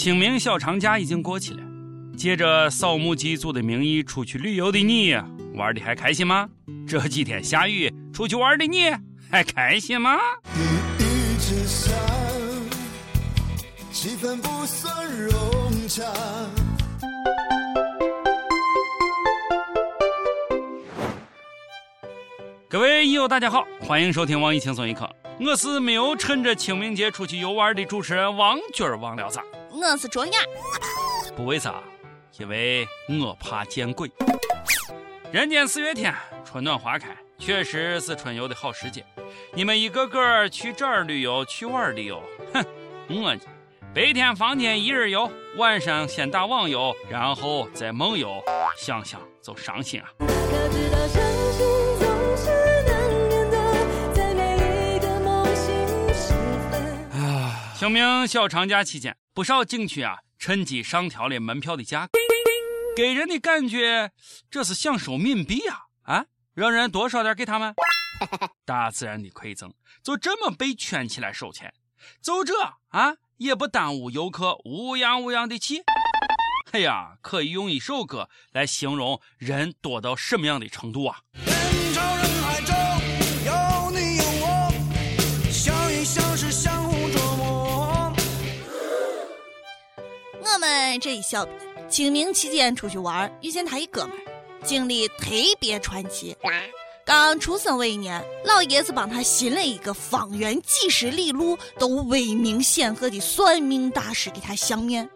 清明小长假已经过去了，借着扫墓祭祖的名义出去旅游的你，玩的还开心吗？这几天下雨，出去玩的你还开心吗？一支伞，气氛不算融洽。各位益友大家好，欢迎收听网易轻松一刻，我是没有趁着清明节出去游玩的主持人王军王聊啥？我是卓雅，不为啥？因为我怕见鬼。人间四月天，春暖花开，确实是春游的好时节。你们一个个去这儿旅游，去玩儿旅游，哼，我呢，白天房间一日游，晚上先打网游，然后再梦游，想想就伤心啊。清明小长假期间，不少景区啊趁机上调了门票的价格，给人的感觉这是想收冥币呀！啊，让人多烧点给他们。大自然的馈赠就这么被圈起来收钱，就这啊也不耽误游客乌泱乌泱的去。哎呀，可以用一首歌来形容人多到什么样的程度啊！们这一小编清明期间出去玩，遇见他一哥们儿，经历特别传奇。刚出生那一年，老爷子帮他寻了一个方圆几十里路都威名显赫的算命大师给他相面。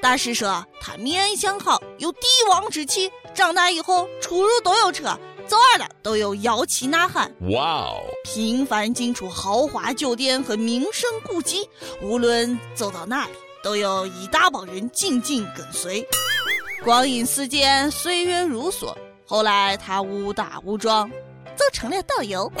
大师说他面相好，有帝王之气，长大以后出入都有车，走哪了都有摇旗呐喊。哇哦！频繁进出豪华酒店和名胜古迹，无论走到哪里。都有一大帮人紧紧跟随。光阴似箭，岁月如梭。后来他误打误撞，就成了导游。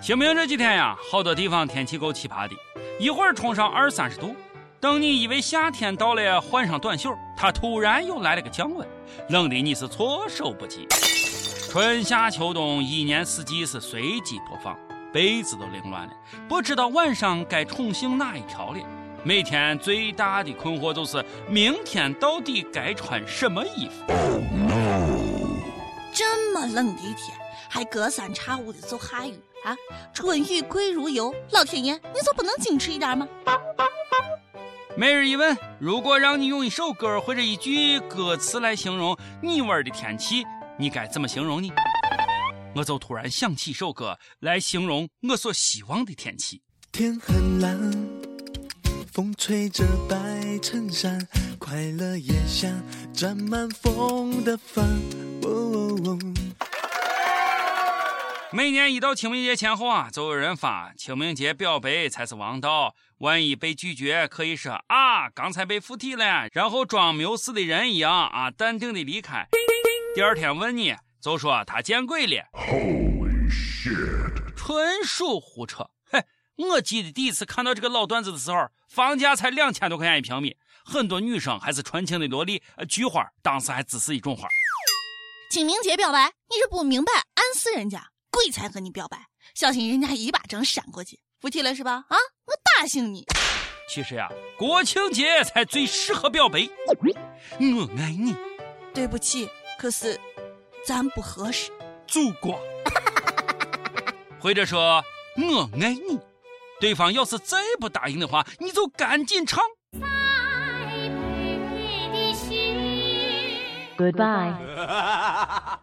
清明这几天呀，好多地方天气够奇葩的，一会儿冲上二三十度，等你以为夏天到了，换上短袖，它突然又来了个降温，冷的你是措手不及。春夏秋冬，一年四季是随机播放，被子都凌乱了，不知道晚上该宠幸哪一条了。每天最大的困惑就是明天到底该穿什么衣服。这么冷的一天，还隔三差五的就下雨啊！春雨贵如油，老天爷，你就不能矜持一点吗？每日一问：如果让你用一首歌或者一句歌词来形容你玩的天气，你该怎么形容呢？我就突然想起一首歌来形容我所希望的天气。天很蓝。风吹着白衬衫，快乐也像沾满风的帆。每年一到清明节前后啊，就有人发清明节表白才是王道。万一被拒绝，可以说啊，刚才被附体了，然后装没有事的人一样啊，淡定的离开。第二天问你，就说他见鬼了。Holy shit！纯属胡扯。我记得第一次看到这个老段子的时候，房价才两千多块钱一平米，很多女生还是纯情的萝莉，菊花当时还只是一种花。清明节表白，你是不明白暗示人家鬼才和你表白，小心人家一巴掌扇过去，服气了是吧？啊，我打醒你。其实呀，国庆节才最适合表白。我爱你。对不起，可是咱不合适。祖国。或者说，我爱你。对方要是再不答应的话，你就赶紧唱。Goodbye。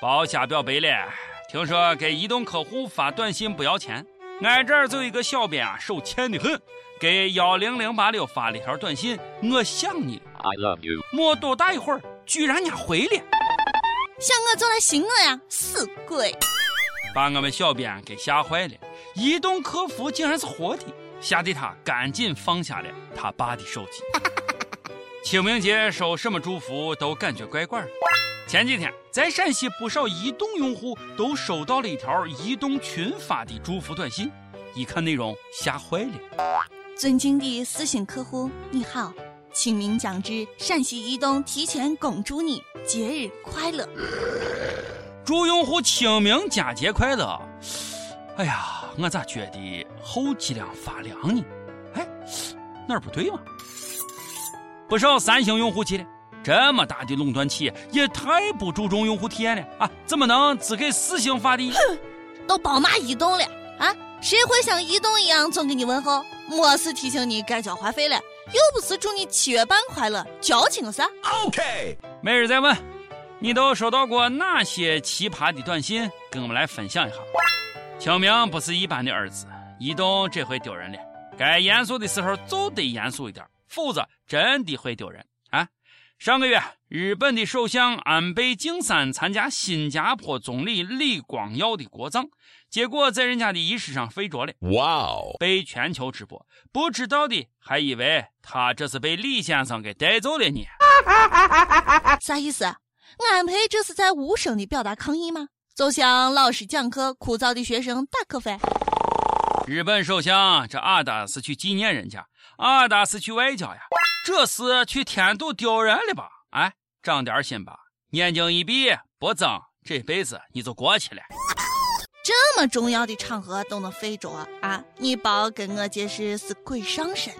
包下表白了，听说给移动客户发短信不要钱，俺这儿就一个小编啊，手欠的很，给幺零零八六发了一条短信，我想你，I love you。没多大一会儿，居然家回了，想我就来寻我呀，死鬼！把我们小编给吓坏了。移动客服竟然是活的，吓得他赶紧放下了他爸的手机。清明节收什么祝福都感觉怪怪的。前几天在陕西，不少移动用户都收到了一条移动群发的祝福短信，一看内容吓坏了。尊敬的四星客户，你好，清明将至，陕西移动提前恭祝你节日快乐。祝用户清明佳节快乐。哎呀，我咋觉得后脊梁发凉呢？哎，哪儿不对吗？不少三星用户气了。这么大的垄断企业也太不注重用户体验了啊！怎么能只给四星发的？哼，都宝马移动了啊！谁会像移动一样总给你问候？没事提醒你该交话费了，又不是祝你七月半快乐，矫情个啥？OK，每日再问，你都收到过哪些奇葩的短信？跟我们来分享一下。清明不是一般的日子，移动这回丢人了。该严肃的时候就得严肃一点，否则真的会丢人啊！上个月，日本的首相安倍晋三参加新加坡总理李光耀的国葬，结果在人家的仪式上睡着了。哇哦！被全球直播，不知道的还以为他这是被李先生给带走了呢。啥意思？安倍这是在无声的表达抗议吗？就像老师讲课，枯燥的学生打瞌睡。日本首相这阿达是去纪念人家，阿达是去外交呀。这是去添堵丢人了吧？哎，长点心吧，眼睛一闭不睁，这辈子你就过去了。这么重要的场合都能飞着啊？你别跟我解释是鬼上身。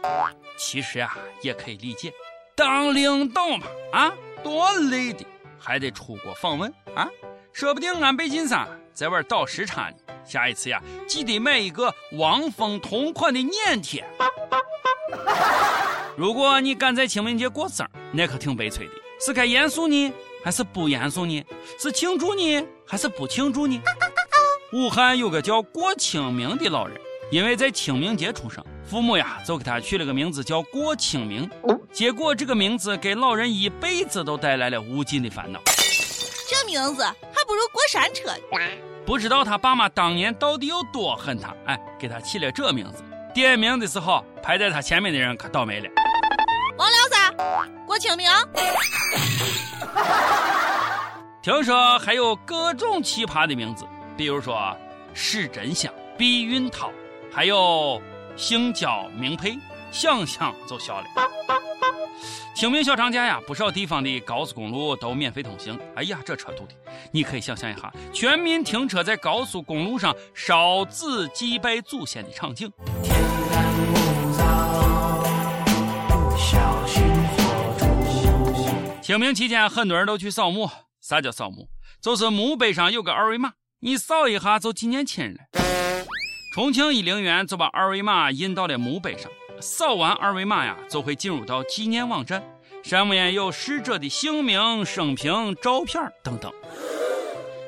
其实呀，也可以理解，当领导嘛，啊，多累的，还得出国访问啊，说不定安倍晋三在玩倒时差呢。下一次呀，记得买一个汪峰同款的粘贴。如果你赶在清明节过生，那可挺悲催的。是该严肃呢，还是不严肃呢？是庆祝呢，还是不庆祝呢？武汉有个叫过清明的老人，因为在清明节出生，父母呀就给他取了个名字叫郭清明。结果这个名字给老人一辈子都带来了无尽的烦恼。这名字还不如过山车。不知道他爸妈当年到底有多恨他，哎，给他起了这名字。点名的时候，排在他前面的人可倒霉了。王聊子，郭清明。听说还有各种奇葩的名字，比如说史真香、避孕套，还有姓焦名配，想想就笑了。清明小长假呀，不少地方的高速公路都免费通行。哎呀，这车堵的，你可以想象一下，全民停车在高速公路上烧纸祭拜祖先的场景。清明期间，很多人都去扫墓。啥叫扫墓？就是墓碑上有个二维码，你扫一下就纪念亲人了。重庆一陵园就把二维码印到了墓碑上，扫完二维码呀，就会进入到纪念网站，上面有逝者的姓名、生平、照片等等。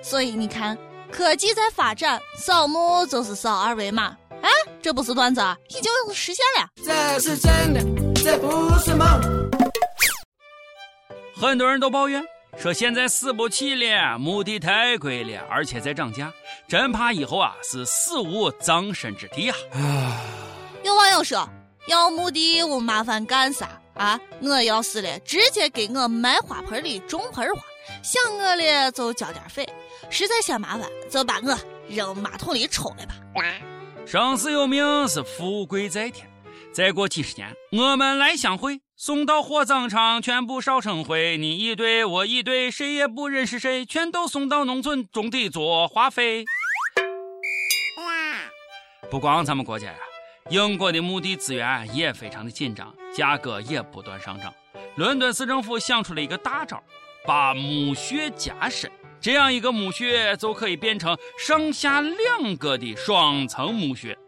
所以你看，科技在发展，扫墓就是扫二维码。哎，这不是段子，已经实现了。这是真的，这不是梦。很多人都抱怨说现在死不起了，墓地太贵了，而且在涨价，真怕以后啊是死无葬身之地啊！有网友说要墓地我麻烦干啥啊？我要死了，直接给我埋花盆里种盆花，想我了就交点费，实在嫌麻烦就把我扔马桶里冲了吧。生死有命是富贵在天，再过几十年我们来相会。送到火葬场，全部烧成灰。你一堆，我一堆，谁也不认识谁，全都送到农村种地做化肥。不光咱们国家呀，英国的墓地资源也非常的紧张，价格也不断上涨。伦敦市政府想出了一个大招，把墓穴加深。这样一个墓穴就可以变成上下两个的双层墓穴。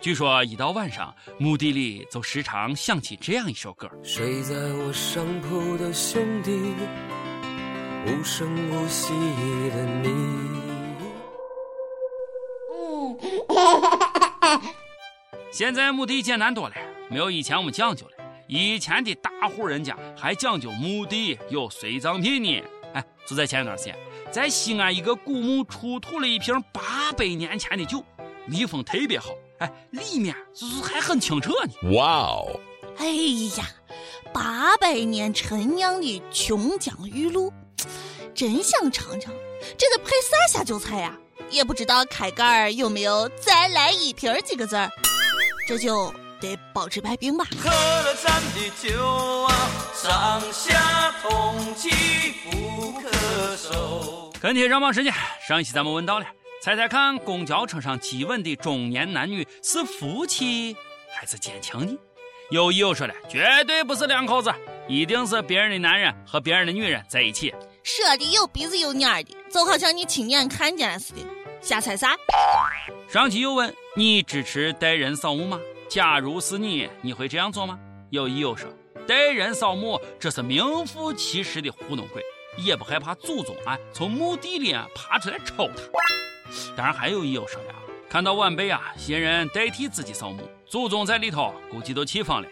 据说一到晚上，墓地里就时常响起这样一首歌：睡在我上铺的兄弟，无声无息的你。现在墓地简单多了，没有以前我们讲究了。以前的大户人家还讲究墓地有随葬品呢。哎，就在前一段时间。在西安一个古墓出土了一瓶八百年前的酒，密封特别好，哎，里面就是还很清澈呢。哇哦！哎呀，八百年陈酿的琼浆玉露，真想尝尝，这得配啥下酒菜呀？也不知道开盖有没有“再来一瓶”几个字儿，这就得保持排冰吧。喝了咱的酒啊，上下通气不可收。跟帖上榜时间，上一期咱们问到了，猜猜看，公交车上激吻的中年男女是夫妻还是奸情呢？有友说了，绝对不是两口子，一定是别人的男人和别人的女人在一起。说的有鼻子有眼的，就好像你亲眼看见了似的。瞎猜啥？上期又问你支持带人扫墓吗？假如是你，你会这样做吗？有益友说，带人扫墓这是名副其实的糊弄鬼，也不害怕祖宗啊从墓地里爬出来抽他。当然还有益友说呀，看到晚辈啊新人代替自己扫墓，祖宗在里头估计都气疯了。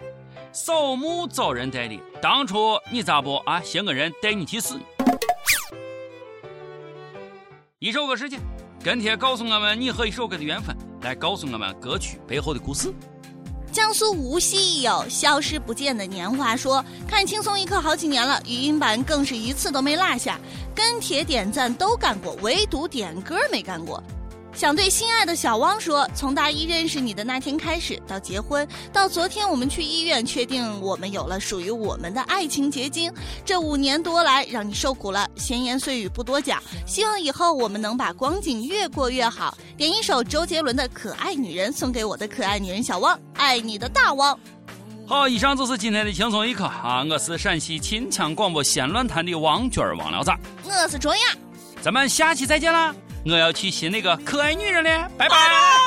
扫墓找人代理，当初你咋不啊寻个人带你去死？一首歌时间，跟帖告诉我们你和一首歌的缘分，来告诉我们歌曲背后的故事。江苏无锡一有消失不见的年华说，看轻松一刻好几年了，语音版更是一次都没落下，跟帖点赞都干过，唯独点歌没干过。想对心爱的小汪说：从大一认识你的那天开始，到结婚，到昨天我们去医院确定我们有了属于我们的爱情结晶，这五年多来让你受苦了，闲言碎语不多讲。希望以后我们能把光景越过越好。点一首周杰伦的《可爱女人》送给我的可爱女人小汪，爱你的大汪。好，以上就是今天的轻松一刻啊！我是陕西秦腔广播西安论坛的王娟儿王聊子，我是卓雅，咱们下期再见啦！我要去寻那个可爱女人了，拜拜。